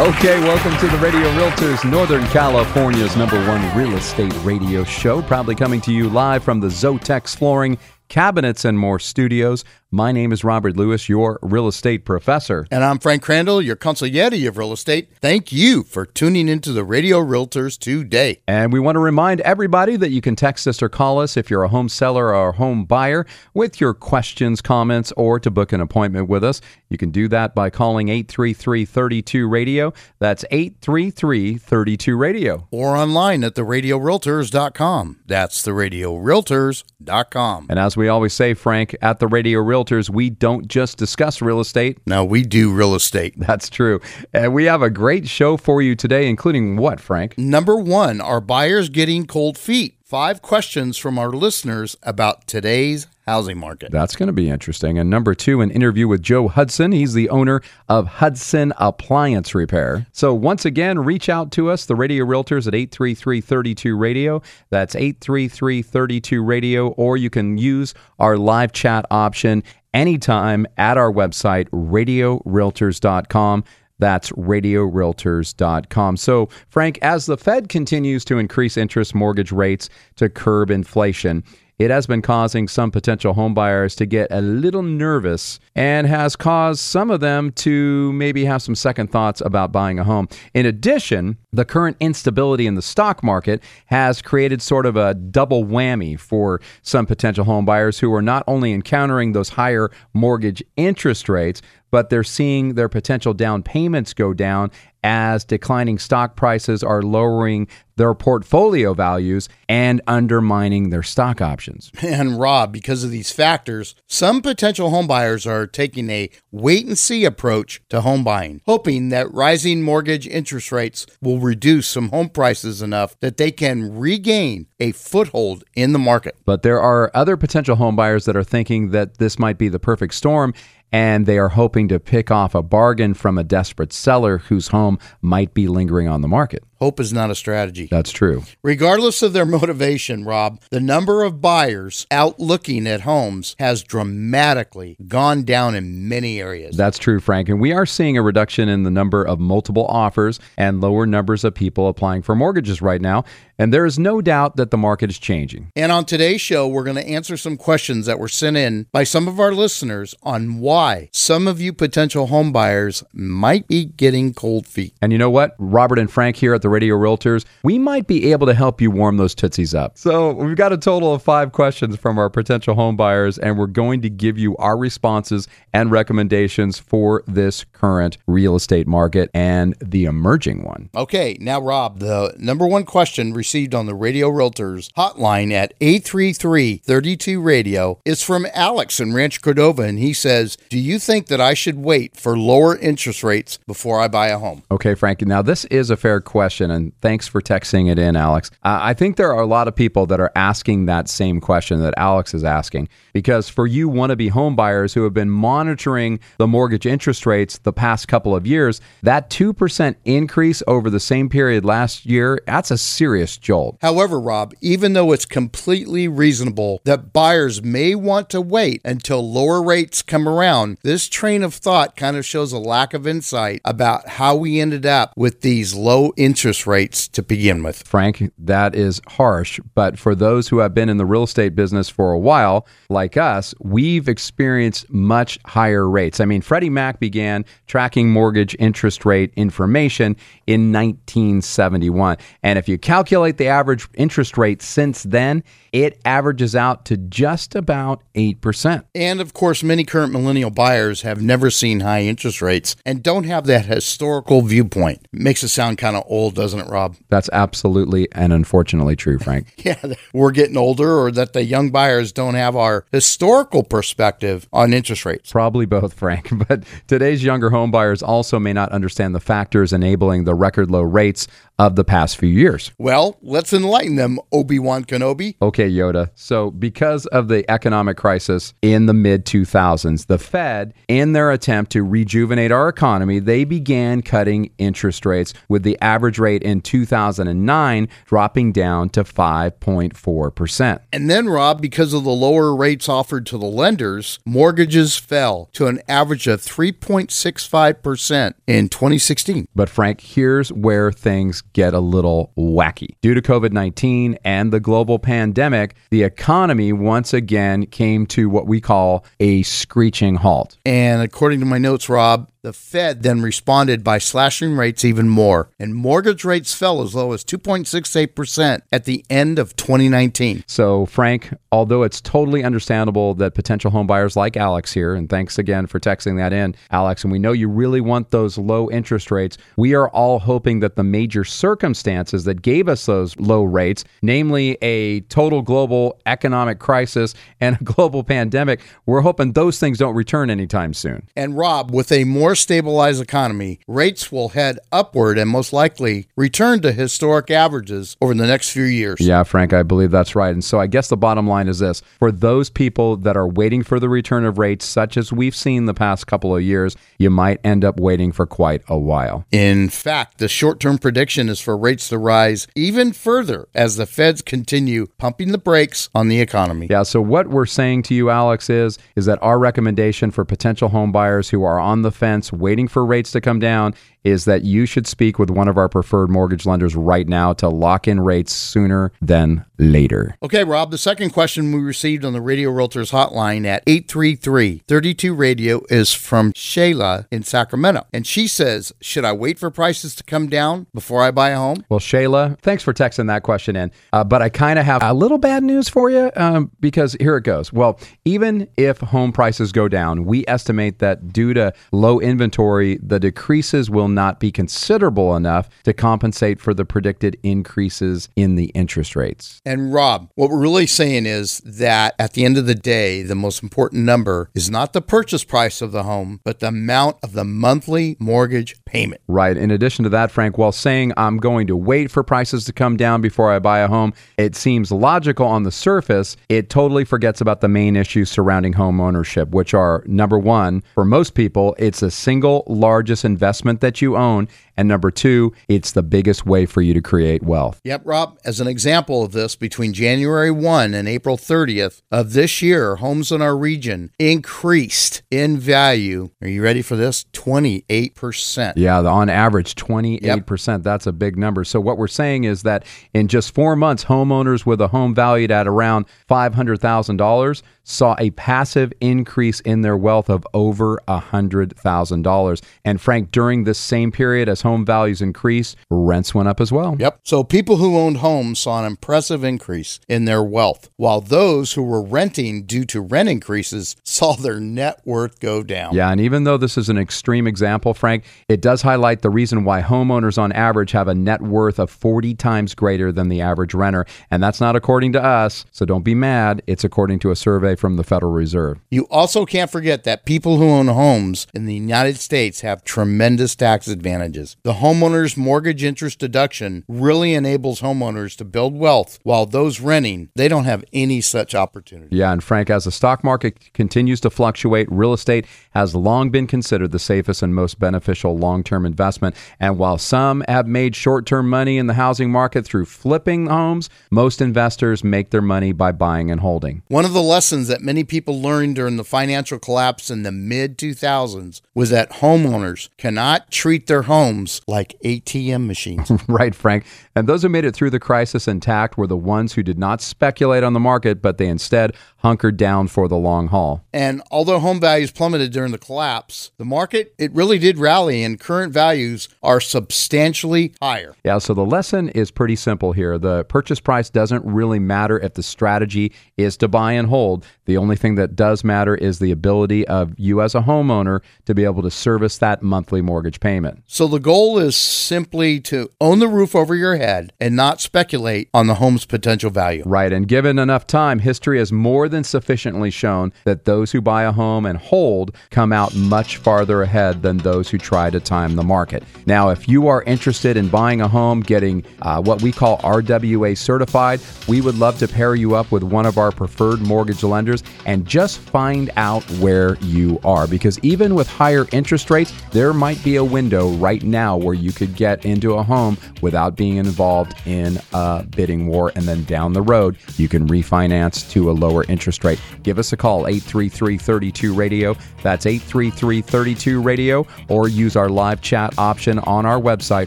Okay, welcome to the Radio Realtors, Northern California's number one real estate radio show. Proudly coming to you live from the Zothex Flooring Cabinets and More studios. My name is Robert Lewis, your real estate professor. And I'm Frank Crandall, your consigliere of real estate. Thank you for tuning into the Radio Realtors today. And we want to remind everybody that you can text us or call us if you're a home seller or a home buyer with your questions, comments, or to book an appointment with us. You can do that by calling 833 32 Radio. That's 833 32 Radio. Or online at theradiorealtors.com. That's theradiorealtors.com. And as we always say, Frank, at the Radio Realtors, we don't just discuss real estate. No, we do real estate. That's true. And we have a great show for you today, including what, Frank? Number one, are buyers getting cold feet? Five questions from our listeners about today's housing market. That's going to be interesting. And number two, an interview with Joe Hudson. He's the owner of Hudson Appliance Repair. So once again, reach out to us, the Radio Realtors at 833-32 Radio. That's 833-32 Radio. Or you can use our live chat option anytime at our website, radiorealtors.com. That's radiorealtors.com. So, Frank, as the Fed continues to increase interest mortgage rates to curb inflation, it has been causing some potential homebuyers to get a little nervous and has caused some of them to maybe have some second thoughts about buying a home. In addition, the current instability in the stock market has created sort of a double whammy for some potential homebuyers who are not only encountering those higher mortgage interest rates, but they're seeing their potential down payments go down as declining stock prices are lowering their portfolio values and undermining their stock options. And Rob, because of these factors, some potential homebuyers are taking a wait and see approach to home buying, hoping that rising mortgage interest rates will reduce some home prices enough that they can regain a foothold in the market. But there are other potential homebuyers that are thinking that this might be the perfect storm and they are hoping to pick off a bargain from a desperate seller whose home might be lingering on the market. Hope is not a strategy. That's true. Regardless of their motivation, Rob, the number of buyers out looking at homes has dramatically gone down in many areas. That's true, Frank. And we are seeing a reduction in the number of multiple offers and lower numbers of people applying for mortgages right now. And there is no doubt that the market is changing. And on today's show, we're going to answer some questions that were sent in by some of our listeners on why some of you potential home buyers might be getting cold feet. And you know what? Robert and Frank here at the Radio Realtors, we might be able to help you warm those tootsies up. So we've got a total of five questions from our potential home buyers, and we're going to give you our responses and recommendations for this current real estate market and the emerging one. Okay, now, Rob, the number one question received on the Radio Realtors hotline at 833 32 Radio is from Alex in Rancho Cordova, and he says, Do you think that I should wait for lower interest rates before I buy a home? Okay, Frankie. Now, this is a fair question, and thanks for texting it in, Alex. Uh, I think there are a lot of people that are asking that same question that Alex is asking because for you want to be home buyers who have been monitoring the mortgage interest rates the past couple of years, that 2% increase over the same period last year, that's a serious jolt. However, Rob, even though it's completely reasonable that buyers may want to wait until lower rates come around, this train of thought kind of shows a lack of insight about how we ended up with these low interest rates to begin with. Frank, that is harsh, but for those who have been in the real estate business for a while, like us, we've experienced much higher rates. I mean, Freddie Mac began tracking mortgage interest rate information in 1971. And if you calculate the average interest rate since then, it averages out to just about 8%. And of course, many current millennial buyers have never seen high interest rates and don't have that historical viewpoint. It makes it sound kind of old doesn't it, Rob? That's absolutely and unfortunately true, Frank. Yeah, we're getting older, or that the young buyers don't have our historical perspective on interest rates. Probably both, Frank. But today's younger home buyers also may not understand the factors enabling the record low rates of the past few years. Well, let's enlighten them, Obi Wan Kenobi. Okay, Yoda. So, because of the economic crisis in the mid 2000s, the Fed, in their attempt to rejuvenate our economy, they began cutting interest rates, with the average rate in 2009 dropping down to 5.4%. And then, Rob, because of the lower rates offered to the lenders, mortgages fell to an average of 3.65% in 2016. But, Frank, here's where things get a little wacky. Due to COVID 19 and the global pandemic, the economy once again came to what we call a screeching halt. And according to my notes, Rob, the Fed then responded by slashing rates even more, and mortgage rates fell as low as 2.68% at the end of 2019. So, Frank, although it's totally understandable that potential home buyers like Alex here, and thanks again for texting that in, Alex, and we know you really want those low interest rates, we are all hoping that the major circumstances that gave us those low rates, namely a total global economic crisis and a global pandemic, we're hoping those things don't return anytime soon. And Rob, with a more stabilized economy, rates will head upward and most likely return to historic averages over the next few years. Yeah, Frank, I believe that's right. And so I guess the bottom line is this for those people that are waiting for the return of rates, such as we've seen the past couple of years, you might end up waiting for quite a while. In fact, the short term prediction is for rates to rise even further as the feds continue pumping the brakes on the economy. Yeah, so what we're saying to you, Alex, is is that our recommendation for potential home buyers who are on the fence waiting for rates to come down is that you should speak with one of our preferred mortgage lenders right now to lock in rates sooner than later. Okay, Rob, the second question we received on the Radio Realtors hotline at 833 32 Radio is from Shayla in Sacramento. And she says, Should I wait for prices to come down before I buy a home? Well, Shayla, thanks for texting that question in. Uh, but I kind of have a little bad news for you um, because here it goes. Well, even if home prices go down, we estimate that due to low inventory, the decreases will not be considerable enough to compensate for the predicted increases in the interest rates. And Rob, what we're really saying is that at the end of the day, the most important number is not the purchase price of the home, but the amount of the monthly mortgage payment. Right. In addition to that, Frank, while saying I'm going to wait for prices to come down before I buy a home, it seems logical on the surface. It totally forgets about the main issues surrounding home ownership, which are number one, for most people, it's the single largest investment that you own. And number two, it's the biggest way for you to create wealth. Yep, Rob, as an example of this, between January 1 and April 30th of this year, homes in our region increased in value. Are you ready for this? 28%. Yeah, on average, 28%. That's a big number. So, what we're saying is that in just four months, homeowners with a home valued at around $500,000 saw a passive increase in their wealth of over $100,000. And Frank, during this same period, as home values increased, rents went up as well. Yep. So people who owned homes saw an impressive increase in their wealth, while those who were renting due to rent increases saw their net worth go down. Yeah, and even though this is an extreme example, Frank, it does highlight the reason why homeowners on average have a net worth of 40 times greater than the average renter. And that's not according to us, so don't be mad. It's according to a survey from the Federal Reserve. You also can't forget that people who own homes in the United States have tremendous tax advantages. The homeowner's mortgage interest deduction really enables homeowners to build wealth, while those renting, they don't have any such opportunity. Yeah, and Frank, as the stock market continues to fluctuate, real estate has long been considered the safest and most beneficial long term investment. And while some have made short term money in the housing market through flipping homes, most investors make their money by buying and holding. One of the lessons that many people learned during the financial collapse in the mid 2000s was that homeowners cannot treat their homes like ATM machines. right, Frank. And those who made it through the crisis intact were the ones who did not speculate on the market, but they instead hunkered down for the long haul. and although home values plummeted during the collapse, the market, it really did rally and current values are substantially higher. Yeah, so the lesson is pretty simple here. The purchase price doesn't really matter if the strategy is to buy and hold. The only thing that does matter is the ability of you as a homeowner to be able to service that monthly mortgage payment. So the goal is simply to own the roof over your head and not speculate on the home's potential value. Right. And given enough time, history has more than sufficiently shown that those who buy a home and hold come out much farther ahead than those who try to time the market. Now, if you are interested in buying a home, getting uh, what we call RWA certified, we would love to pair you up with one of our preferred mortgage lenders and just find out where you are. Because even with higher interest rates, there might be a window right now where you could get into a home without being involved in a bidding war. And then down the road, you can refinance to a lower interest rate. Give us a call, 833 32 Radio. That's 833 32 Radio, or use our live chat option on our website,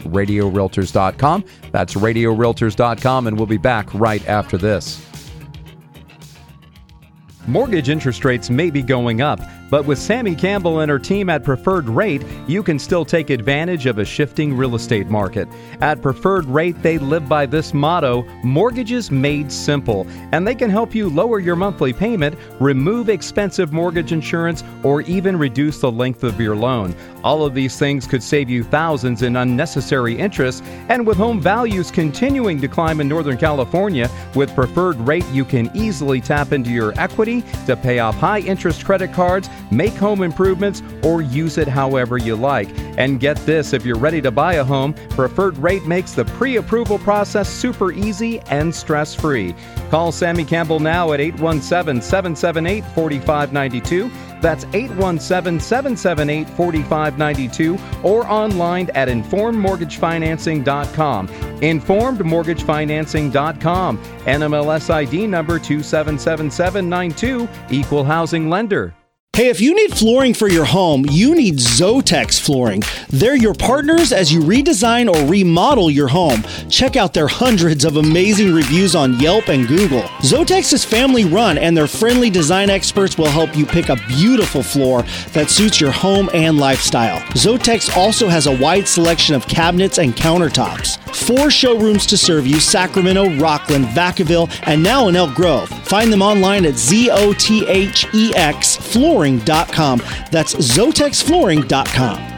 radiorealtors.com. That's radiorealtors.com, and we'll be back right after this. Mortgage interest rates may be going up, but with Sammy Campbell and her team at Preferred Rate, you can still take advantage of a shifting real estate market. At Preferred Rate, they live by this motto mortgages made simple, and they can help you lower your monthly payment, remove expensive mortgage insurance, or even reduce the length of your loan. All of these things could save you thousands in unnecessary interest, and with home values continuing to climb in Northern California, with Preferred Rate, you can easily tap into your equity to pay off high interest credit cards make home improvements, or use it however you like. And get this if you're ready to buy a home, Preferred Rate makes the pre approval process super easy and stress free. Call Sammy Campbell now at 817 778 4592. That's 817 778 4592 or online at informedmortgagefinancing.com. Informedmortgagefinancing.com. NMLS ID number 277792, Equal Housing Lender. Hey, if you need flooring for your home, you need Zothex Flooring. They're your partners as you redesign or remodel your home. Check out their hundreds of amazing reviews on Yelp and Google. Zothex is family run, and their friendly design experts will help you pick a beautiful floor that suits your home and lifestyle. Zothex also has a wide selection of cabinets and countertops. Four showrooms to serve you Sacramento, Rocklin, Vacaville, and now in Elk Grove. Find them online at Z O T H E X Flooring Flooring.com. That's ZothexFlooring.com.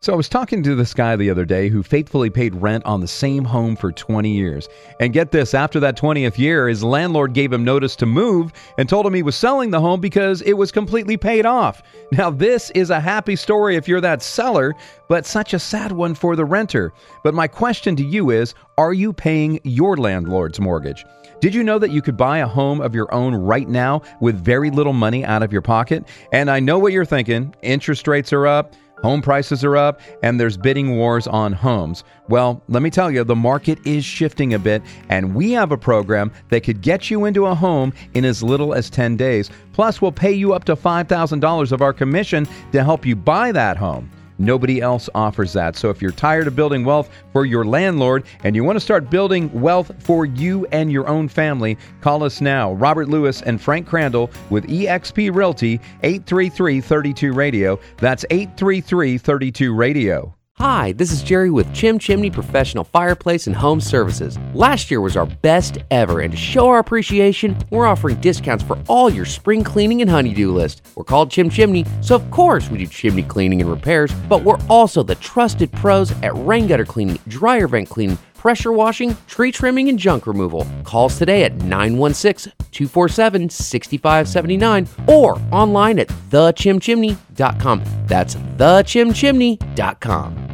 So I was talking to this guy the other day who faithfully paid rent on the same home for 20 years. And get this, after that 20th year, his landlord gave him notice to move and told him he was selling the home because it was completely paid off. Now, this is a happy story if you're that seller, but such a sad one for the renter. But my question to you is, are you paying your landlord's mortgage? Did you know that you could buy a home of your own right now with very little money out of your pocket? And I know what you're thinking. Interest rates are up. Home prices are up and there's bidding wars on homes. Well, let me tell you, the market is shifting a bit, and we have a program that could get you into a home in as little as 10 days. Plus, we'll pay you up to $5,000 of our commission to help you buy that home. Nobody else offers that. So if you're tired of building wealth for your landlord and you want to start building wealth for you and your own family, call us now. Robert Lewis and Frank Crandall with eXp Realty, 833 32 Radio. That's 833 32 Radio. Hi, this is Jerry with Chim Chimney Professional Fireplace and Home Services. Last year was our best ever, and to show our appreciation, we're offering discounts for all your spring cleaning and honeydew list. We're called Chim Chimney, so of course we do chimney cleaning and repairs, but we're also the trusted pros at rain gutter cleaning, dryer vent cleaning, pressure washing, tree trimming, and junk removal. Calls today at 916 247 6579 or online at thechimchimney.com. That's thechimchimney.com.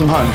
some homes.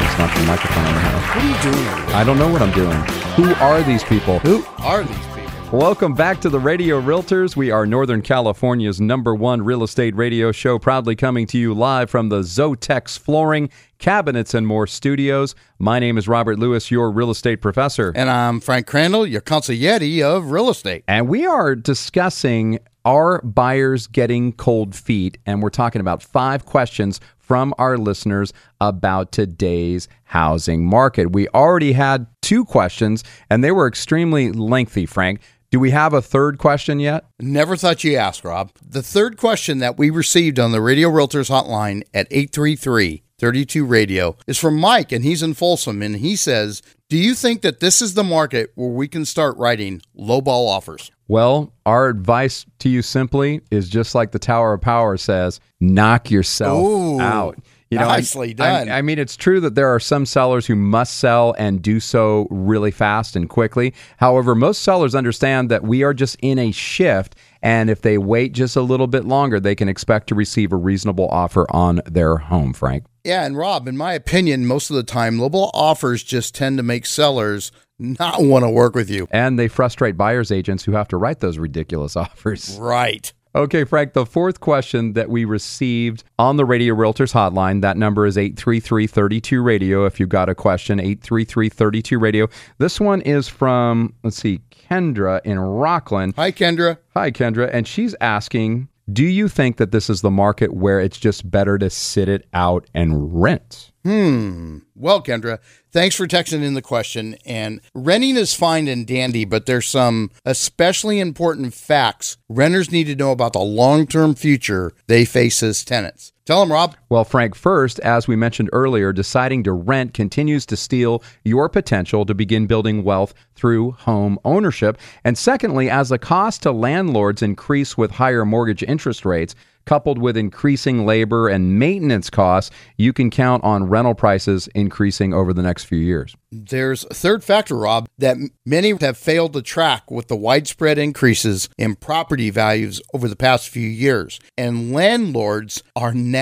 It's not the microphone on the house. What are you doing? I don't know what I'm doing. Who are these people? Who are these people? Welcome back to the Radio Realtors. We are Northern California's number one real estate radio show, proudly coming to you live from the Zothex Flooring, Cabinets, and More studios. My name is Robert Lewis, your real estate professor. And I'm Frank Crandall, your consigliere of real estate. And we are discussing are buyers getting cold feet? And we're talking about five questions from our listeners about today's housing market. We already had two questions, and they were extremely lengthy, Frank. Do we have a third question yet? Never thought you asked, Rob. The third question that we received on the Radio Realtors hotline at 833 32 Radio is from Mike, and he's in Folsom. And he says, Do you think that this is the market where we can start writing lowball offers? Well, our advice to you simply is just like the Tower of Power says knock yourself Ooh, out. You know, nicely I, done. I, I mean, it's true that there are some sellers who must sell and do so really fast and quickly. However, most sellers understand that we are just in a shift. And if they wait just a little bit longer, they can expect to receive a reasonable offer on their home, Frank. Yeah, and Rob, in my opinion, most of the time, lowball offers just tend to make sellers not want to work with you. And they frustrate buyers agents who have to write those ridiculous offers. Right. Okay, Frank, the fourth question that we received on the Radio Realtors hotline, that number is 833-32 Radio if you've got a question, 833-32 Radio. This one is from, let's see, Kendra in Rocklin. Hi, Kendra. Hi, Kendra, and she's asking, do you think that this is the market where it's just better to sit it out and rent? Hmm. Well, Kendra, thanks for texting in the question. And renting is fine and dandy, but there's some especially important facts renters need to know about the long term future they face as tenants. Tell them, Rob. Well, Frank, first, as we mentioned earlier, deciding to rent continues to steal your potential to begin building wealth through home ownership. And secondly, as the cost to landlords increase with higher mortgage interest rates, coupled with increasing labor and maintenance costs, you can count on rental prices increasing over the next few years. There's a third factor, Rob, that many have failed to track with the widespread increases in property values over the past few years. And landlords are now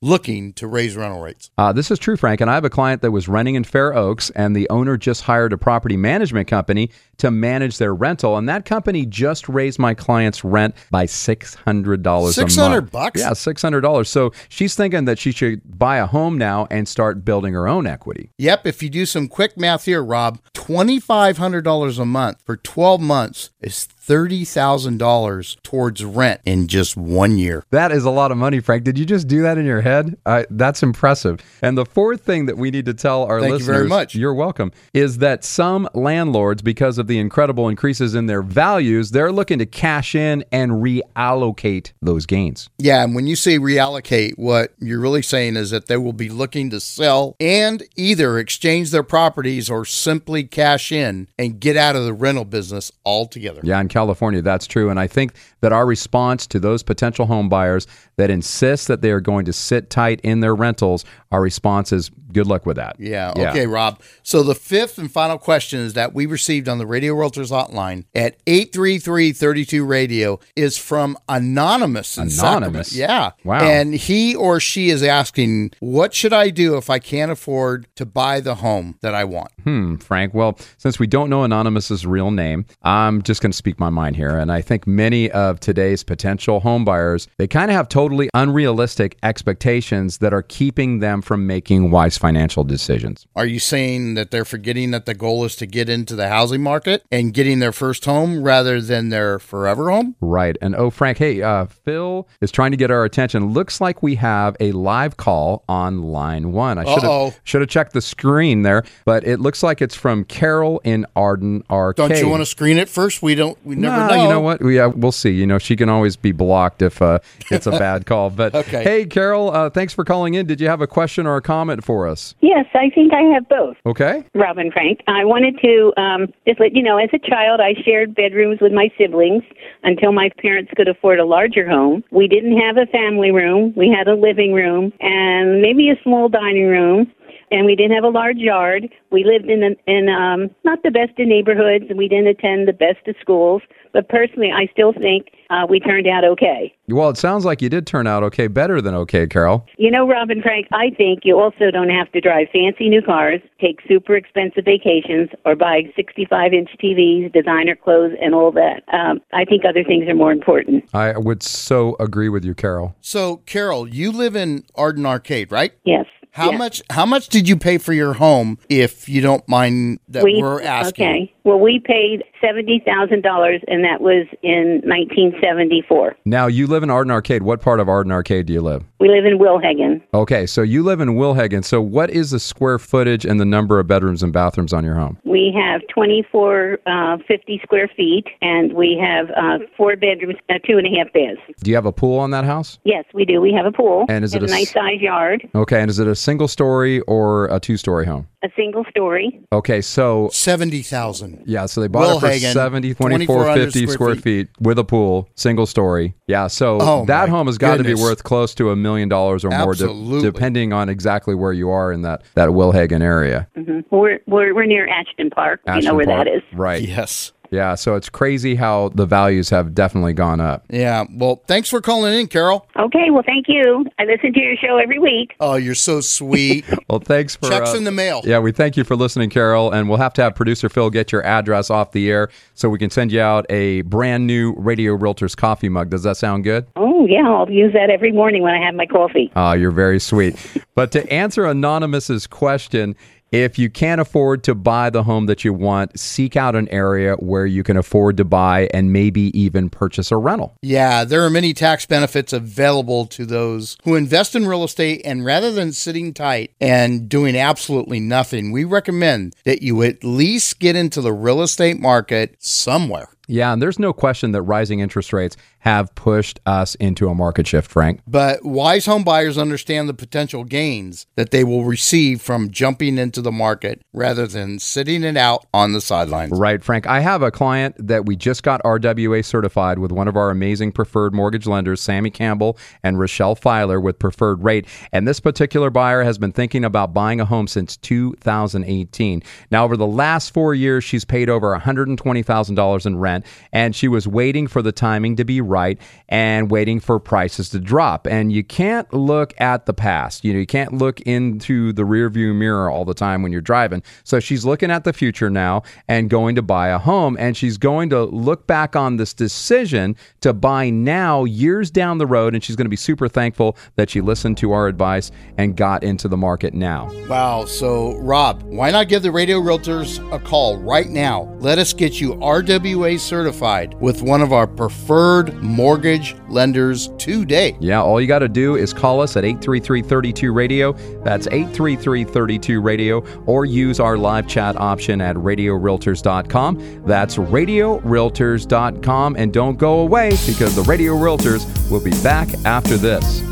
looking to raise rental rates. Uh, this is true, Frank. And I have a client that was renting in Fair Oaks, and the owner just hired a property management company to manage their rental. And that company just raised my client's rent by $600 a month. 600 bucks? Yeah, $600. So she's thinking that she should buy a home now and start building her own equity. Yep. If you do some quick math here, Rob, $2,500 a month for 12 months is $30,000 towards rent in just one year. That is a lot of money, Frank. Did you just do that in your head? Uh, that's impressive. And the fourth thing that we need to tell our Thank you listeners, very much. you're welcome, is that some landlords, because of the incredible increases in their values, they're looking to cash in and reallocate those gains. Yeah, and when you say reallocate, what you're really saying is that they will be looking to sell and either exchange their properties or simply cash in and get out of the rental business altogether. Yeah, in California, that's true. And I think that our response to those potential home buyers that insist that they are going to sit tight in their rentals, our response is good luck with that. Yeah. Okay, Rob. So the fifth and final question is that we received on the Radio Realtors hotline at 833-32 Radio is from Anonymous. Anonymous? Yeah. Wow. And he or she is asking, what should I do if I can't afford to buy the home that I want? Hmm, Frank. Well, since we don't know Anonymous's real name, I'm just going to speak my mind here. And I think many of today's potential home buyers, they kind of have totally unrealistic expectations that are keeping them from making wise financial decisions. Are you saying that they're forgetting that the goal is to get into the housing market and getting their first home rather than their forever home? Right. And oh, Frank, hey, uh, Phil is trying to get our attention. Looks like we have a live call on line one. I should have should have checked the screen there, but it looks like it's from Carol in Arden Arcade. Don't you want to screen it first? We don't. We never Nah, know. You know what? We, uh, we'll see. You know, she can always be blocked if uh, it's a bad call. But Okay. hey, Carol, uh, thanks for calling in. Did you have a question or a comment for us? Yes, I think I have both, Okay. Robin Frank. I wanted to um, just let you know, as a child, I shared bedrooms with my siblings until my parents could afford a larger home. We didn't have a family room. We had a living room and maybe a small dining room. And we didn't have a large yard. We lived in a, in um, not the best of neighborhoods, and we didn't attend the best of schools. But personally, I still think uh, we turned out okay. Well, it sounds like you did turn out okay, better than okay, Carol. You know, Robin Frank, I think you also don't have to drive fancy new cars, take super expensive vacations, or buy 65 inch TVs, designer clothes, and all that. Um, I think other things are more important. I would so agree with you, Carol. So, Carol, you live in Arden Arcade, right? Yes. How yes. much? How much did you pay for your home? If you don't mind that we, are asking. Okay. Well, we paid seventy thousand dollars, and that was in nineteen seventy four. Now you live in Arden Arcade. What part of Arden Arcade do you live? We live in Wilhaggin. Okay, so you live in Wilhaggin. So what is the square footage and the number of bedrooms and bathrooms on your home? We have twenty four uh, fifty square feet, and we have uh, four bedrooms, uh, two and a half baths. Do you have a pool on that house? Yes, we do. We have a pool. And is it a a nice size yard? Okay, and is it a single story or a two story home? A single story. Okay, so Seventy thousand. yeah, so they bought it for Wilhaggin, 70, 2,400 2450 square feet with a pool, single story. Yeah, so Oh, that home has got to be worth close to a million dollars or more, de- depending on exactly where you are in that, that Wilhaggin area. hmm We're, we're we're near Ashton Park. you know where Park. that is. Right. Yes. Yeah, so it's crazy how the values have definitely gone up. Yeah. Well, thanks for calling in, Carol. Okay. Well, thank you. I listen to your show every week. Oh, you're so sweet. Well, thanks for Checks uh, in the mail. Yeah, we thank you for listening, Carol, and we'll have to have producer Phil get your address off the air so we can send you out a brand new Radio Realtors coffee mug. Does that sound good? Oh yeah, I'll use that every morning when I have my coffee. Ah, you're very sweet. but to answer Anonymous's question, if you can't afford to buy the home that you want, seek out an area where you can afford to buy and maybe even purchase a rental. Yeah, there are many tax benefits available to those who invest in real estate. And rather than sitting tight and doing absolutely nothing, we recommend that you at least get into the real estate market somewhere. Yeah, and there's no question that rising interest rates have pushed us into a market shift, Frank. But wise home buyers understand the potential gains that they will receive from jumping into the market rather than sitting it out on the sidelines. Right, Frank. I have a client that we just got RWA certified with one of our amazing preferred mortgage lenders, Sammy Campbell and Rochelle Filer with preferred rate. And this particular buyer has been thinking about buying a home since 2018. Now, over the last four years, she's paid over $120,000 in rent, and she was waiting for the timing to be right and waiting for prices to drop. And you can't look at the past. You know, you can't look into the rearview mirror all the time when you're driving. So she's looking at the future now and going to buy a home. And she's going to look back on this decision to buy now years down the road. And she's going to be super thankful that she listened to our advice and got into the market now. Wow. So, Rob, why not give the Radio Realtors a call right now? Let us get you RWA certified with one of our preferred mortgage lenders today. Yeah, all you got to do is call us at 833 32 Radio. That's 833 32 Radio, or use our live chat option at radiorealtors.com. That's radiorealtors.com. And don't go away because the Radio Realtors will be back after this.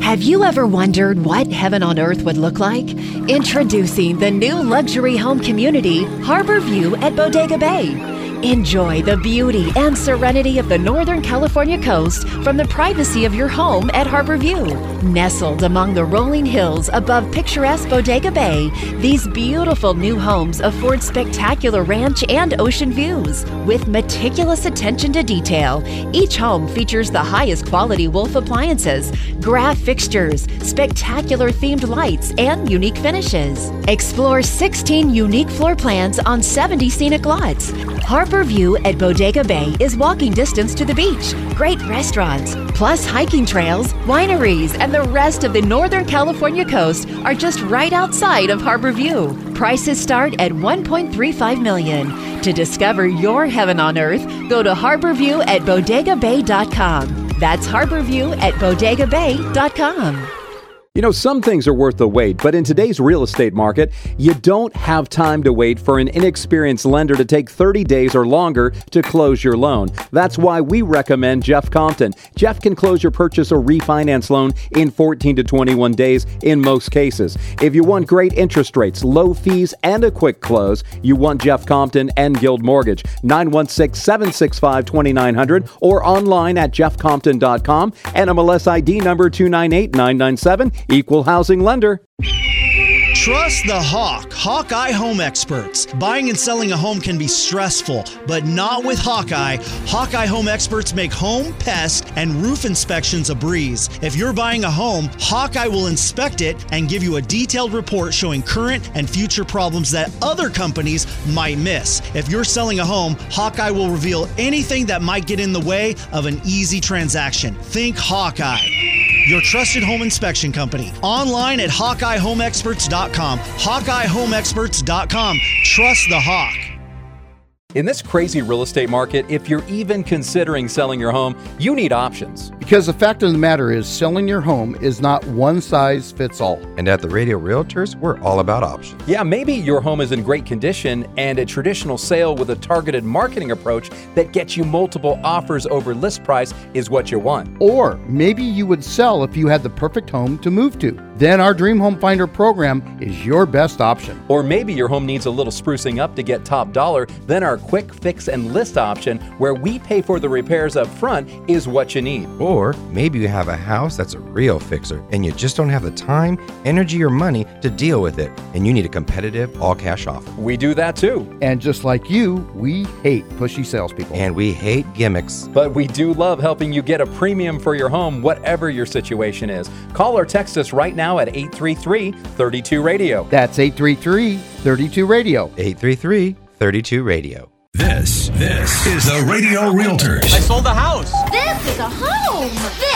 Have you ever wondered what heaven on earth would look like? Introducing the new luxury home community, Harbor View at Bodega Bay. Enjoy the beauty and serenity of the Northern California coast from the privacy of your home at Harbor View. Nestled among the rolling hills above picturesque Bodega Bay, these beautiful new homes afford spectacular ranch and ocean views. With meticulous attention to detail, each home features the highest quality Wolf appliances, Graff fixtures, spectacular themed lights, and unique finishes. Explore 16 unique floor plans on 70 scenic lots. Harbor View at Bodega Bay is walking distance to the beach, great restaurants, plus hiking trails, wineries, and the rest of the Northern California coast are just right outside of Harbor View. Prices start at 1.35 million. To discover your heaven on earth, go to harborview at bodegabay.com. That's harborview at bodegabay.com. You know, some things are worth the wait, but in today's real estate market, you don't have time to wait for an inexperienced lender to take 30 days or longer to close your loan. That's why we recommend Jeff Compton. Jeff can close your purchase or refinance loan in 14 to 21 days in most cases. If you want great interest rates, low fees, and a quick close, you want Jeff Compton and Guild Mortgage. 916 765 2900 or online at jeffcompton.com. NMLS ID number 298997. Equal housing lender. Trust the Hawk, Hawkeye Home Experts. Buying and selling a home can be stressful, but not with Hawkeye. Hawkeye Home Experts make home, pest, and roof inspections a breeze. If you're buying a home, Hawkeye will inspect it and give you a detailed report showing current and future problems that other companies might miss. If you're selling a home, Hawkeye will reveal anything that might get in the way of an easy transaction. Think Hawkeye your trusted home inspection company. Online at HawkeyeHomeExperts.com. HawkeyeHomeExperts.com. Trust the Hawk. In this crazy real estate market, if you're even considering selling your home, you need options. Because the fact of the matter is, selling your home is not one size fits all. And at the Radio Realtors, we're all about options. Yeah, maybe your home is in great condition and a traditional sale with a targeted marketing approach that gets you multiple offers over list price is what you want. Or maybe you would sell if you had the perfect home to move to. Then our Dream Home Finder program is your best option. Or maybe your home needs a little sprucing up to get top dollar. Then our quick fix and list option, where we pay for the repairs up front, is what you need. Or maybe you have a house that's a real fixer and you just don't have the time, energy, or money to deal with it, and you need a competitive all cash offer. We do that too. And just like you, we hate pushy salespeople. And we hate gimmicks. But we do love helping you get a premium for your home, whatever your situation is. Call or text us right now at 833 32 Radio. That's 833 32 Radio. 833 32 Radio. This, this is the Radio Realtors. I sold the house. This is a home. This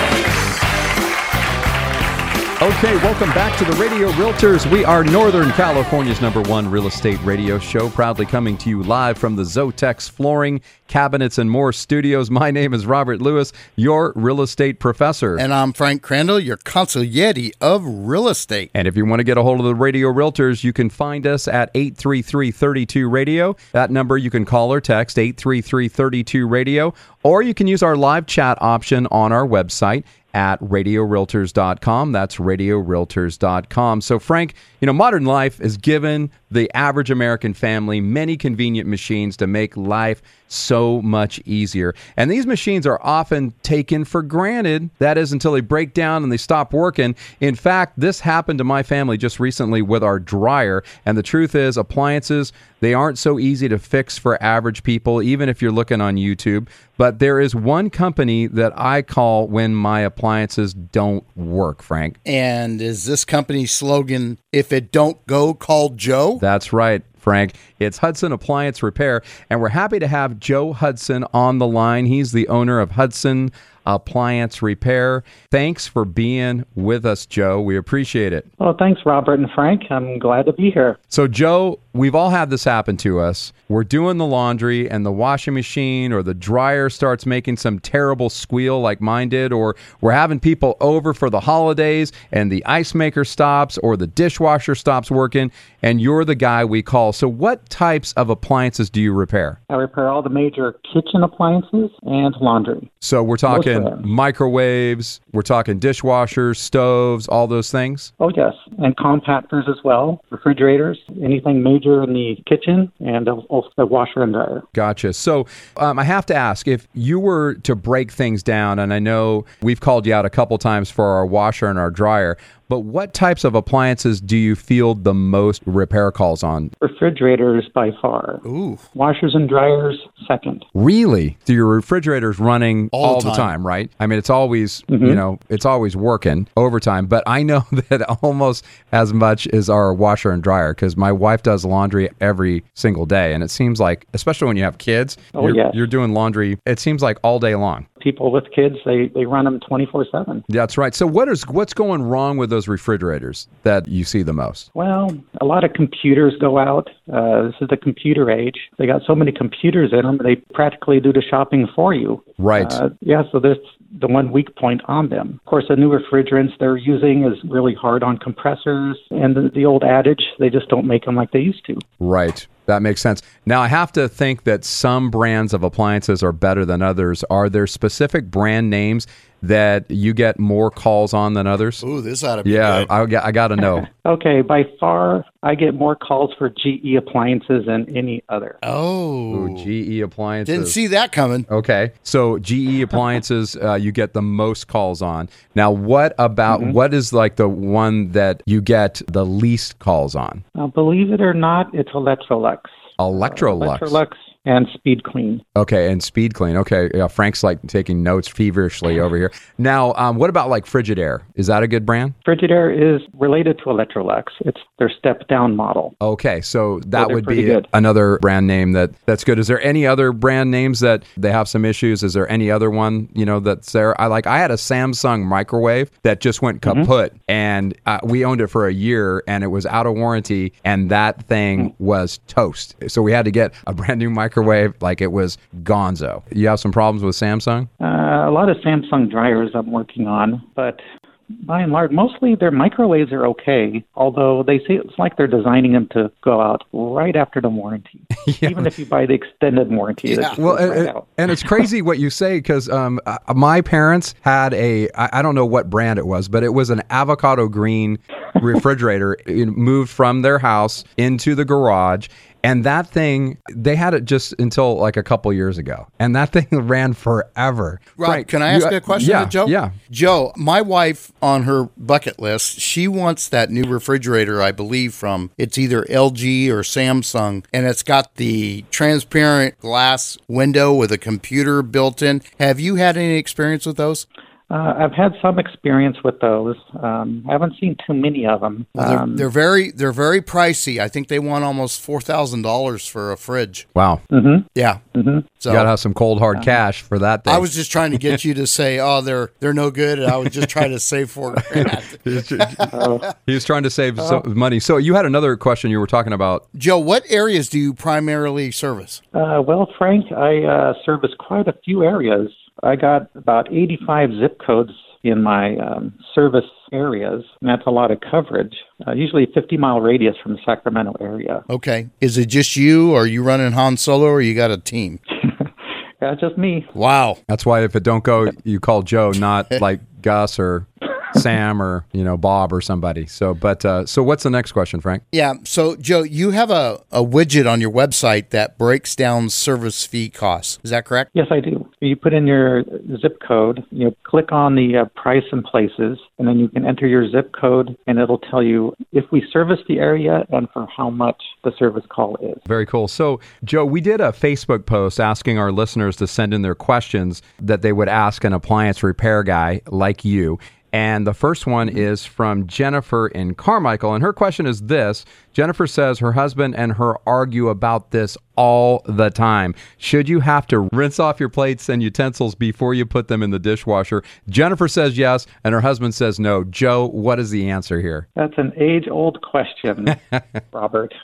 Okay, welcome back to the Radio Realtors. We are Northern California's number one real estate radio show, proudly coming to you live from the Zothex Flooring, Cabinets, and More studios. My name is Robert Lewis, your real estate professor. And I'm Frank Crandall, your consigliere of real estate. And if you want to get a hold of the Radio Realtors, you can find us at 833-32-RADIO. That number you can call or text 833-32-RADIO, or you can use our live chat option on our website at radiorealtors.com. That's radiorealtors.com. So, Frank, you know, modern life has given the average American family many convenient machines to make life so much easier. And these machines are often taken for granted. That is until they break down and they stop working. In fact, this happened to my family just recently with our dryer. And the truth is, appliances, they aren't so easy to fix for average people, even if you're looking on YouTube. But there is one company that I call when my appliances don't work, Frank. And is this company's slogan, if it don't go, call Joe? That's right. Frank. It's Hudson Appliance Repair, and we're happy to have Joe Hudson on the line. He's the owner of Hudson Appliance Repair. Thanks for being with us, Joe. We appreciate it. Well, thanks, Robert and Frank. I'm glad to be here. So, Joe, we've all had this happen to us. We're doing the laundry, and the washing machine or the dryer starts making some terrible squeal like mine did, or we're having people over for the holidays, and the ice maker stops, or the dishwasher stops working, and you're the guy we call. So, what types of appliances do you repair? I repair all the major kitchen appliances and laundry. So, we're talking microwaves, we're talking dishwashers, stoves, all those things? Oh, yes. And compactors as well, refrigerators, anything major in the kitchen, and also the washer and dryer. Gotcha. So, um, I have to ask if you were to break things down, and I know we've called you out a couple times for our washer and our dryer, but what types of appliances do you field the most repair calls on? Refrigerators by far. Ooh. Washers and dryers second. Really? So your refrigerator's running All all, the the time. time, right? I mean, it's always, Mhm. you know, it's always working overtime, but I know that almost as much as our washer and dryer because my wife does laundry every single day. And it seems like, especially when you have kids, Oh, you're, yes. you're doing laundry, it seems like all day long. People with kids, they, they run them 24 7. That's right. So what is what's going wrong with those refrigerators that you see the most? Well, a lot of computers go out Uh, this is the computer age. They got so many computers in them, they practically do the shopping for you. Right. Uh, yeah, so that's the one weak point on them. Of course, the new refrigerants they're using is really hard on compressors, and the, the old adage, they just don't make them like they used to. Right. That makes sense. Now, I have to think that some brands of appliances are better than others. Are there specific brand names that you get more calls on than others? Ooh, this ought to be Yeah, good. I, I got to know. Okay, by far, I get more calls for GE appliances than any other. Oh, Ooh, GE appliances. didn't see that coming. Okay, so GE appliances, uh, you get the most calls on. Now, what about Mm-hmm. what is like the one that you get the least calls on? Uh, believe it or not, it's Electrolux. Electrolux. Electrolux and Speed Queen. Okay, and Speed Queen. Okay, yeah, Frank's like taking notes feverishly over here. Now, um, what about like Frigidaire? Is that a good brand? Frigidaire is related to Electrolux. It's their step down model. Okay, so that they're would be good. another brand name that that's good. Is there any other brand names that they have some issues? Is there any other one you know that's there? I like I had a Samsung microwave that just went Mm-hmm. kaput, and uh, we owned it for a year, and it was out of warranty, and that thing Mm. was toast. So we had to get a brand new microwave, like it was Gonzo. You have some problems with Samsung? Uh, a lot of Samsung dryers I'm working on, but by and large, mostly their microwaves are okay. Although they say it's like they're designing them to go out right after the warranty. Even if you buy the extended warranty, it just Well, goes right and, out. and it's crazy what you say because um, uh, my parents had a I, I don't know what brand it was, but it was an avocado green refrigerator. it moved from their house into the garage. And that thing, they had it just until like a couple years ago, and that thing ran forever. Right. Frank, can I ask you- a question yeah, to Joe? Yeah. Joe, my wife on her bucket list, she wants that new refrigerator, I believe, from it's either LG or Samsung, and it's got the transparent glass window with a computer built in. Have you had any experience with those? Uh, I've had some experience with those. Um, I haven't seen too many of them. Well, they're, Um, they're very they're very pricey. I think they want almost four thousand dollars for a fridge. Wow. mhm, Yeah. mhm. So you gotta have some cold hard cash for that thing. I was just trying to get you to say, "Oh, they're they're no good," and I was just trying to save four grand. he was trying to save some money. So you had another question you were talking about. Joe, what areas do you primarily service? Uh, well, Frank, I uh, service quite a few areas. I got about 85 zip codes in my um, service areas, and that's a lot of coverage. Uh, usually, 50 mile radius from the Sacramento area. Okay. Is it just you, or are you running Han Solo, or you got a team? Yeah, just me. Wow. That's why if it don't go, you call Joe, not like Gus or Sam or you know Bob or somebody. So, but uh, so what's the next question, Frank? Yeah. So, Joe, you have a, a widget on your website that breaks down service fee costs. Is that correct? Yes, I do. You put in your zip code, you click on the uh, price and places, and then you can enter your zip code, and it'll tell you if we service the area and for how much the service call is. Very cool. So, Joe, we did a Facebook post asking our listeners to send in their questions that they would ask an appliance repair guy like you. And the first one mm-hmm. is from Jennifer in Carmichael. And her question is this Jennifer says her husband and her argue about this all the time. Should you have to rinse off your plates and utensils before you put them in the dishwasher? Jennifer says yes, and her husband says no. Joe, what is the answer here? That's an age old question, Robert.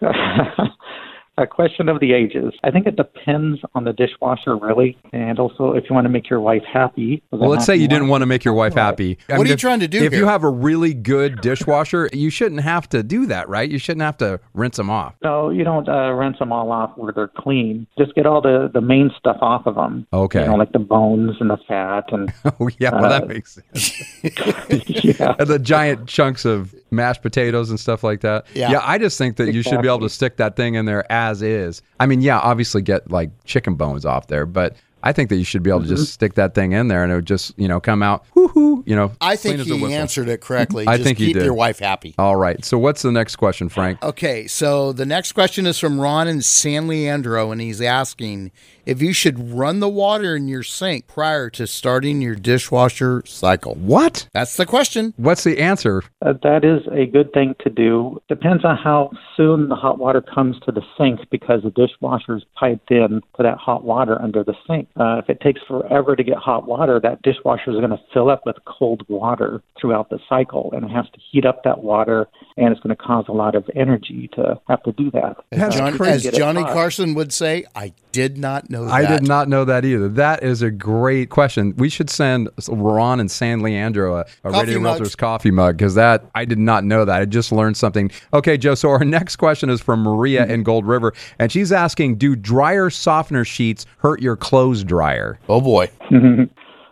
a question of the ages. I think it depends on the dishwasher, really, and also if you want to make your wife happy. Well, let's say you didn't want to make your wife happy. What are you if- trying to do If you have a really good dishwasher, you shouldn't have to do that, right? You shouldn't have to rinse them off. No, you don't uh, rinse them all off where they're clean. Just get all the, the main stuff off of them. Okay. You know, like the bones and the fat and. Oh, yeah, well, Uh, that makes sense. yeah. And the giant chunks of mashed potatoes and stuff like that. Yeah. I just think that you should be able to stick that thing in there as is. I mean, yeah, obviously get like chicken bones off there, but I think that you should be able to Mm-hmm. just stick that thing in there and it would just, you know, come out, whoo-hoo, you know, I think he answered it correctly. I Just think he keep did. your wife happy. All right. So what's the next question, Frank? Okay, so the next question is from Ron in San Leandro, and he's asking if you should run the water in your sink prior to starting your dishwasher cycle. What? That's the question. What's the answer? Uh, that is a good thing to do. Depends on how soon the hot water comes to the sink because the dishwasher is piped in to that hot water under the sink. Uh, if it takes forever to get hot water, that dishwasher is going to fill up with cold water throughout the cycle and it has to heat up that water and it's going to cause a lot of energy to have to do that. As, Uh, John, to as Johnny. Carson would say, I did not know that. I did not know that either. That is a great question. We should send Ron and San Leandro a, a Radio mugs. Realtors coffee mug because that I did not know that. I just learned something. Okay, Joe. So our next question is from Maria Mm-hmm. in Gold River, and she's asking, "Do dryer softener sheets hurt your clothes dryer?" Oh boy.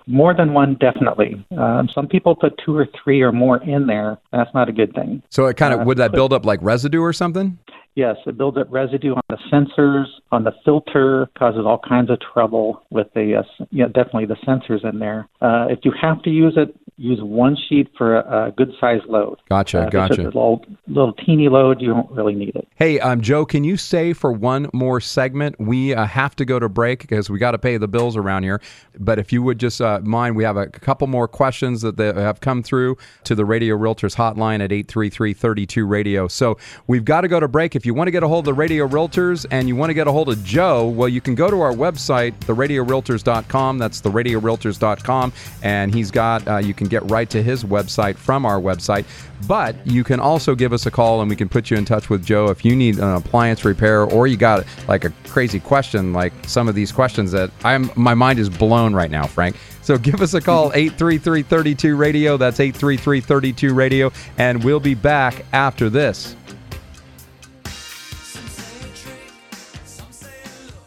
More than one, definitely. Um, some people put two or three or more in there. That's not a good thing. So it kind of Uh, would that build up like residue or something? Yes, it builds up residue on the sensors, on the filter, causes all kinds of trouble with the, uh, yeah, definitely the sensors in there. Uh, if you have to use it, use one sheet for a, a good sized load. Gotcha, Uh, gotcha. a little, little teeny load, you don't really need it. Hey, um, Joe, can you say for one more segment? We uh, have to go to break because we got to pay the bills around here. But if you would just uh, mind, we have a couple more questions that, that have come through to the Radio Realtors hotline at 833 32 Radio. So we've got to go to break. If you want to get a hold of the Radio Realtors and you want to get a hold of Joe, well, you can go to our website, theradiorealtors.com. That's theradiorealtors.com. And he's got, uh, you can get right to his website from our website. But you can also give us a call and we can put you in touch with Joe if you need an appliance repair or you got like a crazy question, like some of these questions that I'm, my mind is blown right now, Frank. So give us a call, 833 32 Radio. That's 833 32 Radio. And we'll be back after this.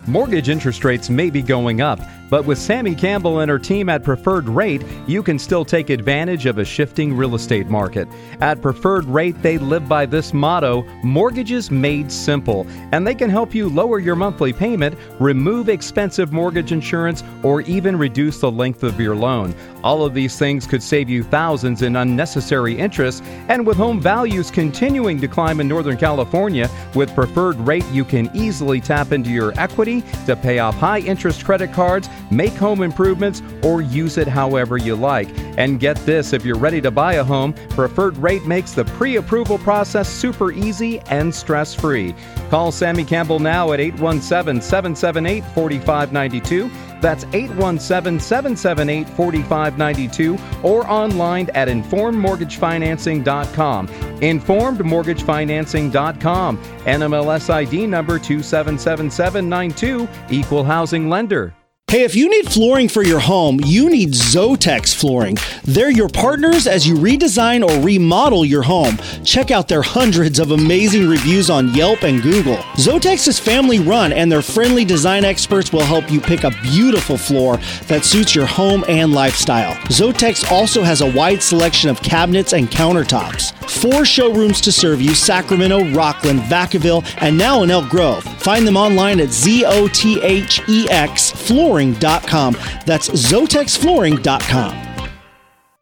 Mortgage interest rates may be going up, but with Sammy Campbell and her team at Preferred Rate, you can still take advantage of a shifting real estate market. At Preferred Rate, they live by this motto mortgages made simple, and they can help you lower your monthly payment, remove expensive mortgage insurance, or even reduce the length of your loan. All of these things could save you thousands in unnecessary interest, and with home values continuing to climb in Northern California, with Preferred Rate, you can easily tap into your equity to pay off high interest credit cards, make home improvements, or use it however you like. And get this if you're ready to buy a home, Preferred Rate makes the pre approval process super easy and stress free. Call Sammy Campbell now at 817 778 4592. That's 817 778 4592 or online at informedmortgagefinancing.com. Informedmortgagefinancing.com. NMLS ID number 277792, Equal Housing Lender. Hey, if you need flooring for your home, you need Zothex Flooring. They're your partners as you redesign or remodel your home. Check out their hundreds of amazing reviews on Yelp and Google. Zothex is family run, and their friendly design experts will help you pick a beautiful floor that suits your home and lifestyle. Zothex also has a wide selection of cabinets and countertops. Four showrooms to serve you Sacramento, Rocklin, Vacaville, and now in Elk Grove. Find them online at Z O T H E X flooring.com. That's zothexflooring.com.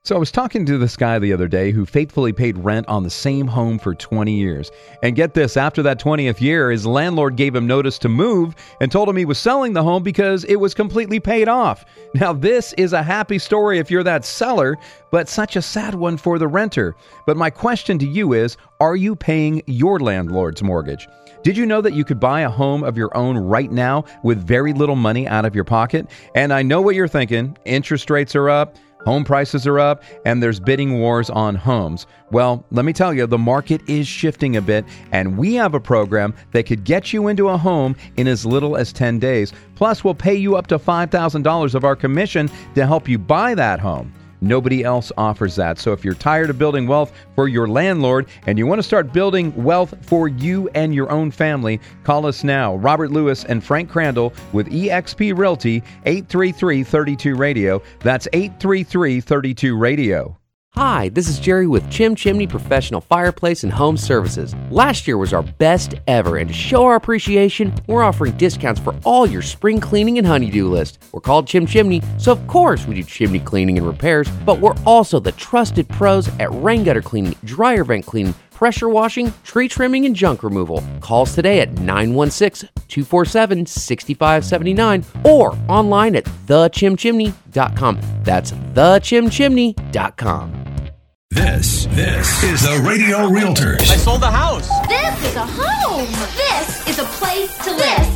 So I was talking to this guy the other day who faithfully paid rent on the same home for 20 years. And get this, after that 20th year, his landlord gave him notice to move and told him he was selling the home because it was completely paid off. Now, this is a happy story if you're that seller, but such a sad one for the renter. But my question to you is, are you paying your landlord's mortgage? Did you know that you could buy a home of your own right now with very little money out of your pocket? And I know what you're thinking. Interest rates are up. Home prices are up and there's bidding wars on homes. Well, let me tell you, the market is shifting a bit, and we have a program that could get you into a home in as little as 10 days. Plus, we'll pay you up to $5,000 of our commission to help you buy that home. Nobody else offers that. So if you're tired of building wealth for your landlord and you want to start building wealth for you and your own family, call us now. Robert Lewis and Frank Crandall with eXp Realty 833 32 Radio. That's 833 32 Radio. Hi, this is Jerry with Chim Chimney Professional Fireplace and Home Services. Last year was our best ever, and to show our appreciation, we're offering discounts for all your spring cleaning and honeydew list. We're called Chim Chimney, so of course we do chimney cleaning and repairs, but we're also the trusted pros at rain gutter cleaning, dryer vent cleaning, pressure washing, tree trimming, and junk removal. Call us today at 916 247 6579 or online at thechimchimney.com. That's thechimchimney.com. This, this is the Radio Realtors. I sold the house. This is a home. This is a place to live.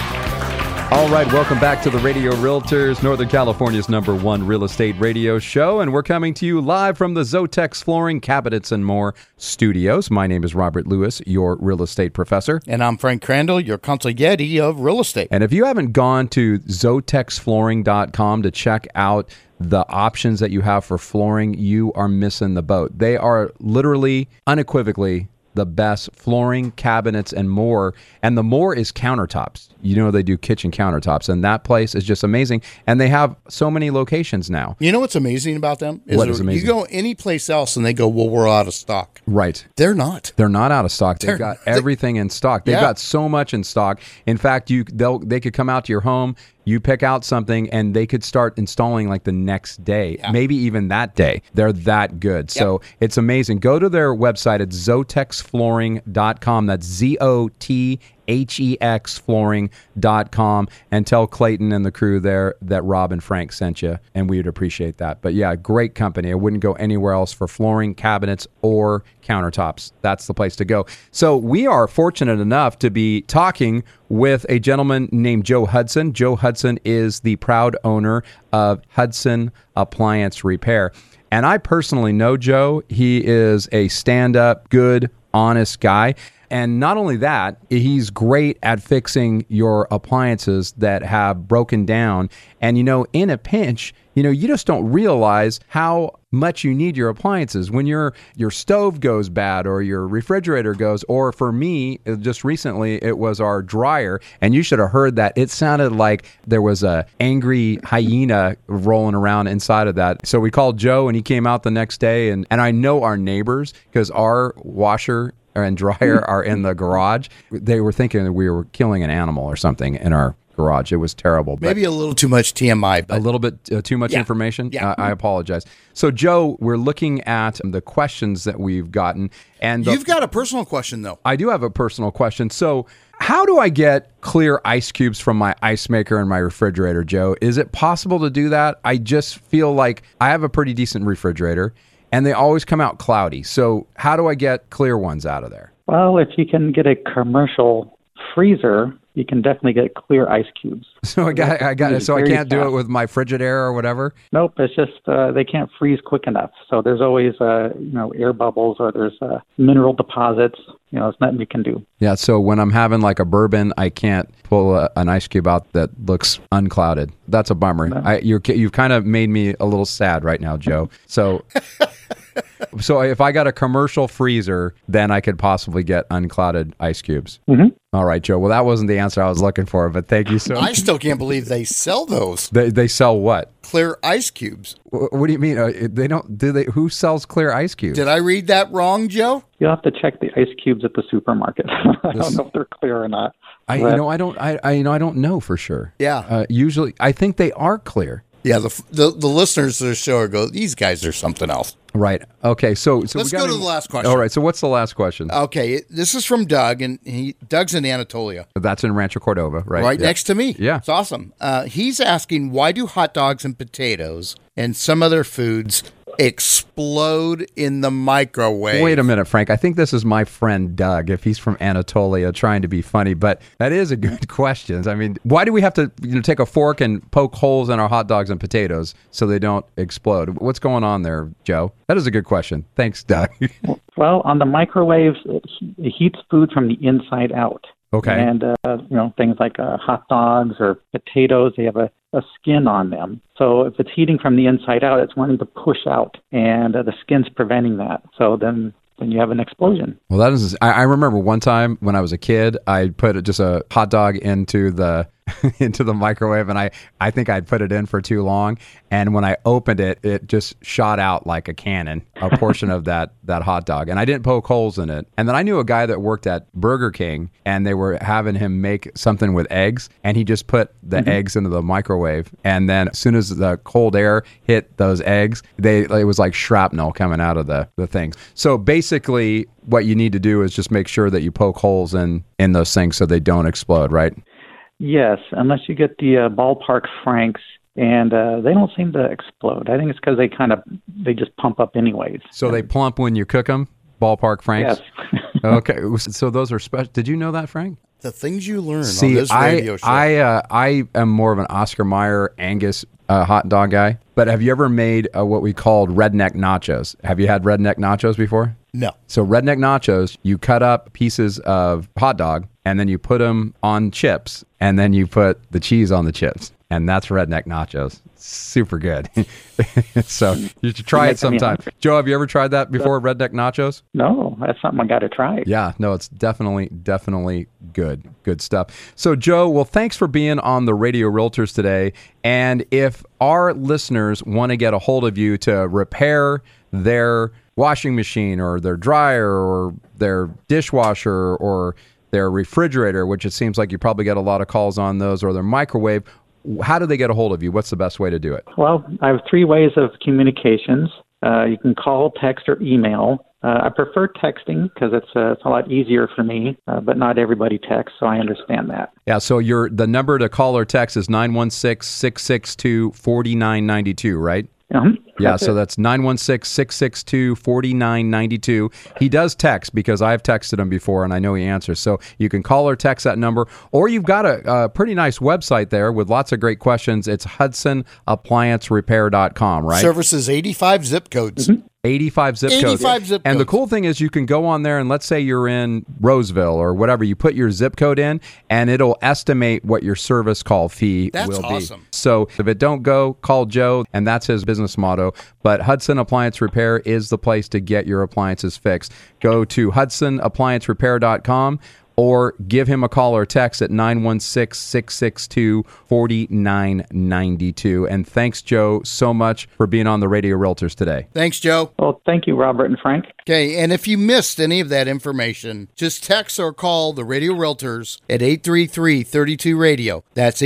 All right, welcome back to the Radio Realtors, Northern California's number one real estate radio show. And we're coming to you live from the Zothex Flooring, Cabinets, and More studios. My name is Robert Lewis, your real estate professor. And I'm Frank Crandall, your consigliere of real estate. And if you haven't gone to zothexflooring.com to check out the options that you have for flooring, you are missing the boat. They are literally, unequivocally, the best flooring, cabinets, and more. And the more is countertops. You know, they do kitchen countertops, and that place is just amazing. And they have so many locations now. You know what's amazing about them? What is amazing? You go any place else and they go, well, we're out of stock. Right. They're not. They're not out of stock. They've They're- got they- everything in stock. They've Yeah. got so much in stock. In fact, you they'll they could come out to your home, you pick out something, and they could start installing like the next day, maybe even that day. They're that good. So it's amazing. Go to their website at zothexflooring.com. That's Z O T H E X flooring.com and tell Clayton and the crew there that Rob and Frank sent you, and we would appreciate that. But yeah, great company. I wouldn't go anywhere else for flooring, cabinets, or countertops. That's the place to go. So we are fortunate enough to be talking with a gentleman named Joe Hudson. Joe Hudson is the proud owner of Hudson Appliance Repair. And I personally know Joe. He is a stand up, good, honest guy. And not only that, he's great at fixing your appliances that have broken down. And, you know, in a pinch, you know, you just don't realize how much you need your appliances. When your your stove goes bad or your refrigerator goes or for me uh, just recently it was our dryer. And you should have heard that. It sounded like there was a angry hyena rolling around inside of that. So we called joe and he came out the next day. And and i know our neighbors because our washer and dryer are in the garage they were thinking that we were killing an animal or something in our garage it was terrible Maybe a little too much TMI, but a little bit uh, too much Yeah. information. Yeah. I, I apologize. So, Joe, we're looking at the questions that we've gotten, and the- you've got a personal question though. I do have a personal question. So, how do I get clear ice cubes from my ice maker and my refrigerator, Joe? Is it possible to do that? I just feel like I have a pretty decent refrigerator, and they always come out cloudy. So, how do I get clear ones out of there? Well, if you can get a commercial freezer, you can definitely get clear ice cubes. So I got, I got, It's so I can't do it with my Frigidaire or whatever. Nope, it's just uh, they can't freeze quick enough. So there's always uh, you know air bubbles or there's uh, mineral deposits. You know, it's nothing you can do. Yeah, so when I'm having like a bourbon, I can't pull a, an ice cube out that looks unclouded. That's a bummer. I, you're, you've kind of made me a little sad right now, Joe. So, so if I got a commercial freezer, then I could possibly get unclouded ice cubes. Mm-hmm. All right, Joe. Well, that wasn't the answer I was looking for, but thank you so much. I still can't believe they sell those They, they sell what? clear ice cubes. Wh- What do you mean? Uh, They don't. Do they? Who sells clear ice cubes? Did I read that wrong, Joe? You'll have to check the ice cubes at the supermarket. I don't know if they're clear or not. I you know I don't I, I you know I don't know for sure. Yeah. Uh, usually I think they are clear. Yeah, the the, the listeners to the show are go. These guys are something else. Right. Okay. So so Let's we got go to the last question. All right. So what's the last question? Okay, this is from Doug, and he Doug's in Anatolia, That's in Rancho Cordova, right? right, Yeah. next to me. Yeah. it's awesome. Uh, he's asking why do hot dogs and potatoes and some other foods explode in the microwave? Wait a minute, Frank. I think this is my friend Doug, if he's from Anatolia, trying to be funny. But that is a good question. I mean, why do we have to you know, take a fork and poke holes in our hot dogs and potatoes so they don't explode? What's going on there, Joe? That is a good question. Thanks, Doug. Well, on the microwaves, it, heats food from the inside out. Okay. And uh, you know things like uh, hot dogs or potatoes, they have a, a skin on them. So if it's heating from the inside out, it's wanting to push out, and uh, the skin's preventing that. So then then you have an explosion. Well, that is. I, I remember one time when I was a kid, I put just a hot dog into the into the microwave, and I I think I'd put it in for too long, and when I opened it, it just shot out like a cannon, a portion of that that hot dog, and I didn't poke holes in it. And then I knew a guy that worked at Burger King, and they were having him make something with eggs, and he just put the Mm-hmm. eggs into the microwave, and then as soon as the cold air hit those eggs, they it was like shrapnel coming out of the the things. So basically, what you need to do is just make sure that you poke holes in in those things so they don't explode, right? Yes, unless you get the uh, ballpark Franks, and uh, they don't seem to explode. I think it's because they kind of they just pump up anyways. So they plump when you cook them. Ballpark Franks. Yes. okay, so those are special. Did you know that, Frank? The things you learn on See, this I radio show. I uh, I am more of an Oscar Mayer Angus uh, hot dog guy. But have you ever made uh, what we called redneck nachos? Have you had redneck nachos before? no. So redneck nachos, you cut up pieces of hot dog and then you put them on chips and then you put the cheese on the chips. And that's redneck nachos. Super good. so you should try it sometime. Joe, have you ever tried that before, redneck nachos? No, that's something I got to try. Yeah, no, it's definitely, definitely good. Good stuff. So, Joe, well, thanks for being on the Radio Realtors today. And if our listeners want to get a hold of you to repair their washing machine or their dryer or their dishwasher or their refrigerator, which it seems like you probably get a lot of calls on those, or their microwave, how do they get a hold of you? What's the best way to do it? Well, I have three ways of communications. Uh, you can call, text, or email. Uh, I prefer texting because it's, uh, it's a lot easier for me, uh, but not everybody texts, so I understand that. Yeah, so your the number to call or text is 916-662-4992, right? Uh-huh. Yeah, That's so it. that's 916-662-4992. He does text because I've texted him before and I know he answers. So you can call or text that number or you've got a, a pretty nice website there with lots of great questions. It's hudsonappliancerepair.com, right? Services 85 zip codes. 85 zip codes. 85 zip And the cool thing is you can go on there and let's say you're in Roseville or whatever, you put your zip code in and it'll estimate what your service call fee That's will awesome. be. So if it don't go, call Joe and that's his business motto. But Hudson Appliance Repair is the place to get your appliances fixed. Go to hudsonappliancerepair.com or give him a call or text at 916 662 4992. And thanks, Joe, so much for being on the Radio Realtors today. Thanks, Joe. Well, thank you, Robert and Frank. Okay, and if you missed any of that information, just text or call the Radio Realtors at 833-32-RADIO. That's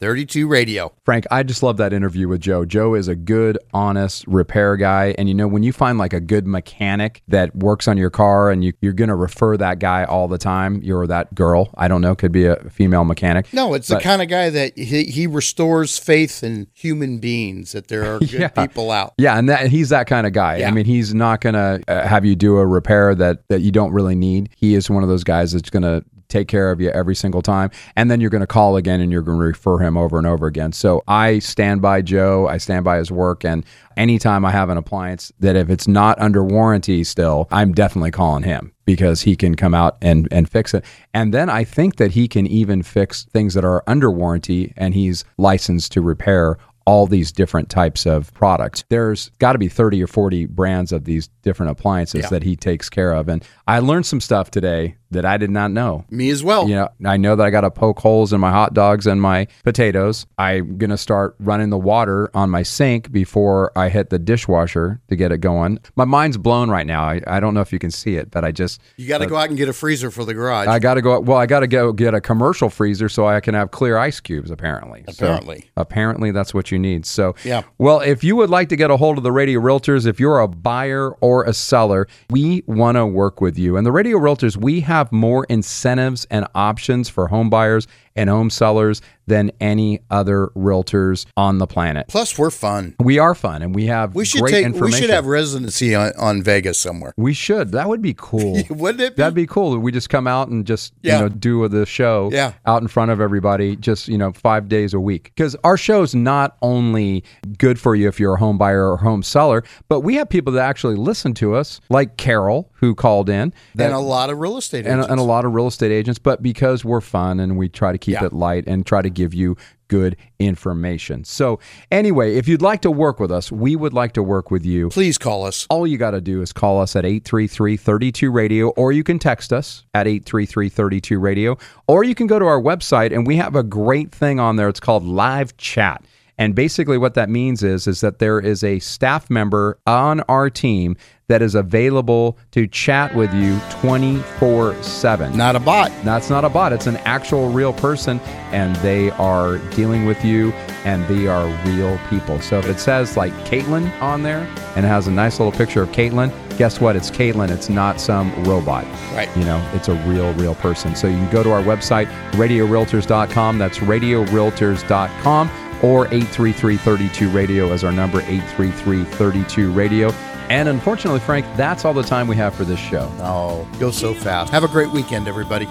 833-32-RADIO. Frank, I just love that interview with Joe. Joe is a good, honest repair guy. And you know, when you find like a good mechanic that works on your car and you, you're going to refer that guy all the time, you're that girl, I don't know, could be a female mechanic. No, it's But- the kind of guy that he, he restores faith in human beings, that there are good Yeah. people out. Yeah, and that he's that kind of guy. I mean, he's not going to uh, have you do a repair that that you don't really need. He is one of those guys that's going to take care of you every single time and then you're going to call again and you're going to refer him over and over again. So I stand by Joe, I stand by his work and anytime I have an appliance that if it's not under warranty still, I'm definitely calling him because he can come out and and fix it. And then I think that he can even fix things that are under warranty and he's licensed to repair all these different types of products. There's got to be 30 or 40 brands of these different appliances Yeah. that he takes care of. And I learned some stuff today that I did not know. Me as well. You know, I know that I got to poke holes in my hot dogs and my potatoes. I'm going to start running the water on my sink before I hit the dishwasher to get it going. My mind's blown right now. I, I don't know if you can see it, but I just. You got to uh, go out and get a freezer for the garage. I got to go. Well, I got to go get a commercial freezer so I can have clear ice cubes. Apparently, So, Apparently. apparently that's what you need. So, Yeah. Well, if you would like to get a hold of the Radio Realtors, if you're a buyer or a seller, we want to work with you. And the Radio Realtors, we have more incentives and options for home buyers and home sellers than any other realtors on the planet. Plus, we're fun. We are fun, and we have We should great take. We should have residency on, on Vegas somewhere. We should. That would be cool. Wouldn't it? Be? That'd be cool. We just come out and just Yeah. you know do the show Yeah. out in front of everybody, just you know five days a week. Because our show's not only good for you if you're a home buyer or home seller, but we have people that actually listen to us, like Carol who called in, that, and a lot of real estate and, agents. and a lot of real estate agents. But because we're fun and we try to keep Yeah. it light and try to give you good information. So, anyway, if you'd like to work with us, we would like to work with you. Please call us. All you got to do is call us at 833 32 radio, or you can text us at 833 32 radio, or you can go to our website and we have a great thing on there. It's called Live Chat. And basically what that means is is that there is a staff member on our team that is available to chat with you 24/7. Not a bot. That's not a bot. It's an actual real person and they are dealing with you and they are real people. So if it says like Caitlin on there and it has a nice little picture of Caitlin, guess what? It's Caitlin. It's not some robot. Right. You know, it's a real, real person. So you can go to our website, radiorealtors.com. That's radiorealtors.com or 833-32 radio as our number 833-32 radio and unfortunately frank that's all the time we have for this show oh go so fast have a great weekend everybody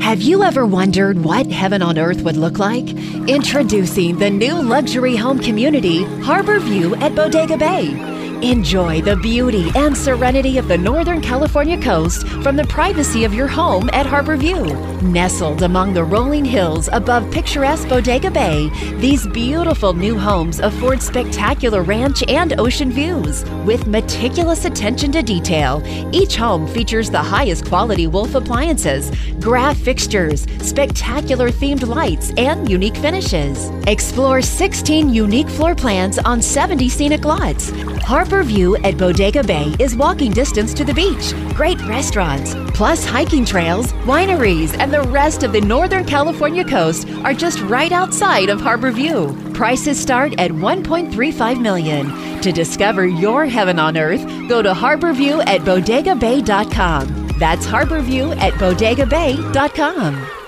Have you ever wondered what heaven on earth would look like? Introducing the new luxury home community, Harbor View at Bodega Bay. Enjoy the beauty and serenity of the Northern California coast from the privacy of your home at Harbor View. Nestled among the rolling hills above picturesque Bodega Bay, these beautiful new homes afford spectacular ranch and ocean views. With meticulous attention to detail, each home features the highest quality Wolf appliances, Graff fixtures, spectacular themed lights, and unique finishes. Explore 16 unique floor plans on 70 scenic lots. Harbor View at Bodega Bay is walking distance to the beach, great restaurants, plus hiking trails, wineries, and the rest of the Northern California coast are just right outside of Harbor View. Prices start at 1.35 million. To discover your heaven on earth, go to harborview at bodegabay.com. That's harborview at bodegabay.com.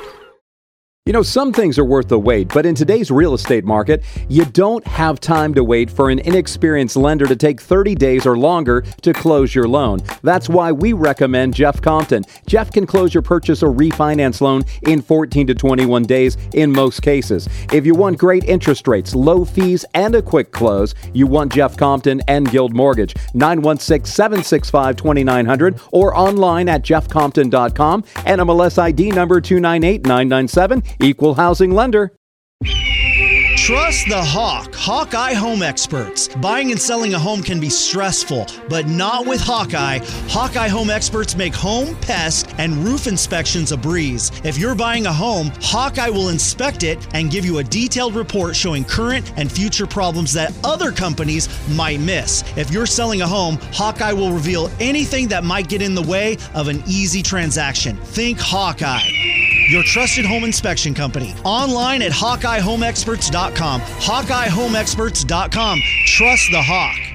You know, some things are worth the wait, but in today's real estate market, you don't have time to wait for an inexperienced lender to take 30 days or longer to close your loan. That's why we recommend Jeff Compton. Jeff can close your purchase or refinance loan in 14 to 21 days in most cases. If you want great interest rates, low fees, and a quick close, you want Jeff Compton and Guild Mortgage. 916 765 2900 or online at jeffcompton.com and MLS ID number 298997 equal housing lender. Trust the Hawk, Hawkeye Home Experts. Buying and selling a home can be stressful, but not with Hawkeye. Hawkeye Home Experts make home, pest, and roof inspections a breeze. If you're buying a home, Hawkeye will inspect it and give you a detailed report showing current and future problems that other companies might miss. If you're selling a home, Hawkeye will reveal anything that might get in the way of an easy transaction. Think Hawkeye your trusted home inspection company. Online at HawkeyeHomeExperts.com. HawkeyeHomeExperts.com. Trust the Hawk.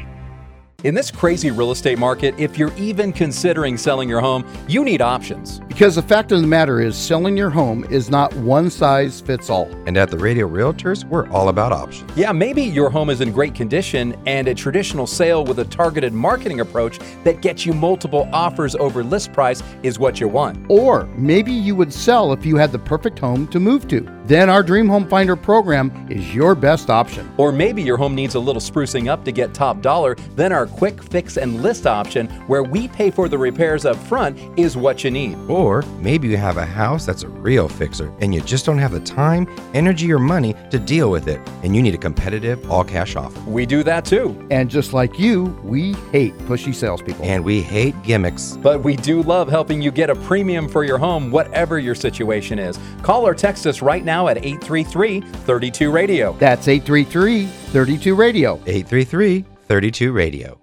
In this crazy real estate market, if you're even considering selling your home, you need options. Because the fact of the matter is, selling your home is not one size fits all. And at the Radio Realtors, we're all about options. Yeah, maybe your home is in great condition and a traditional sale with a targeted marketing approach that gets you multiple offers over list price is what you want. Or maybe you would sell if you had the perfect home to move to. Then our Dream Home Finder program is your best option. Or maybe your home needs a little sprucing up to get top dollar. Then our quick fix and list option, where we pay for the repairs up front, is what you need. Or maybe you have a house that's a real fixer and you just don't have the time, energy, or money to deal with it, and you need a competitive all cash offer. We do that too. And just like you, we hate pushy salespeople. And we hate gimmicks. But we do love helping you get a premium for your home, whatever your situation is. Call or text us right now at 833 32 Radio. That's 833 32 Radio. 833 32 Radio.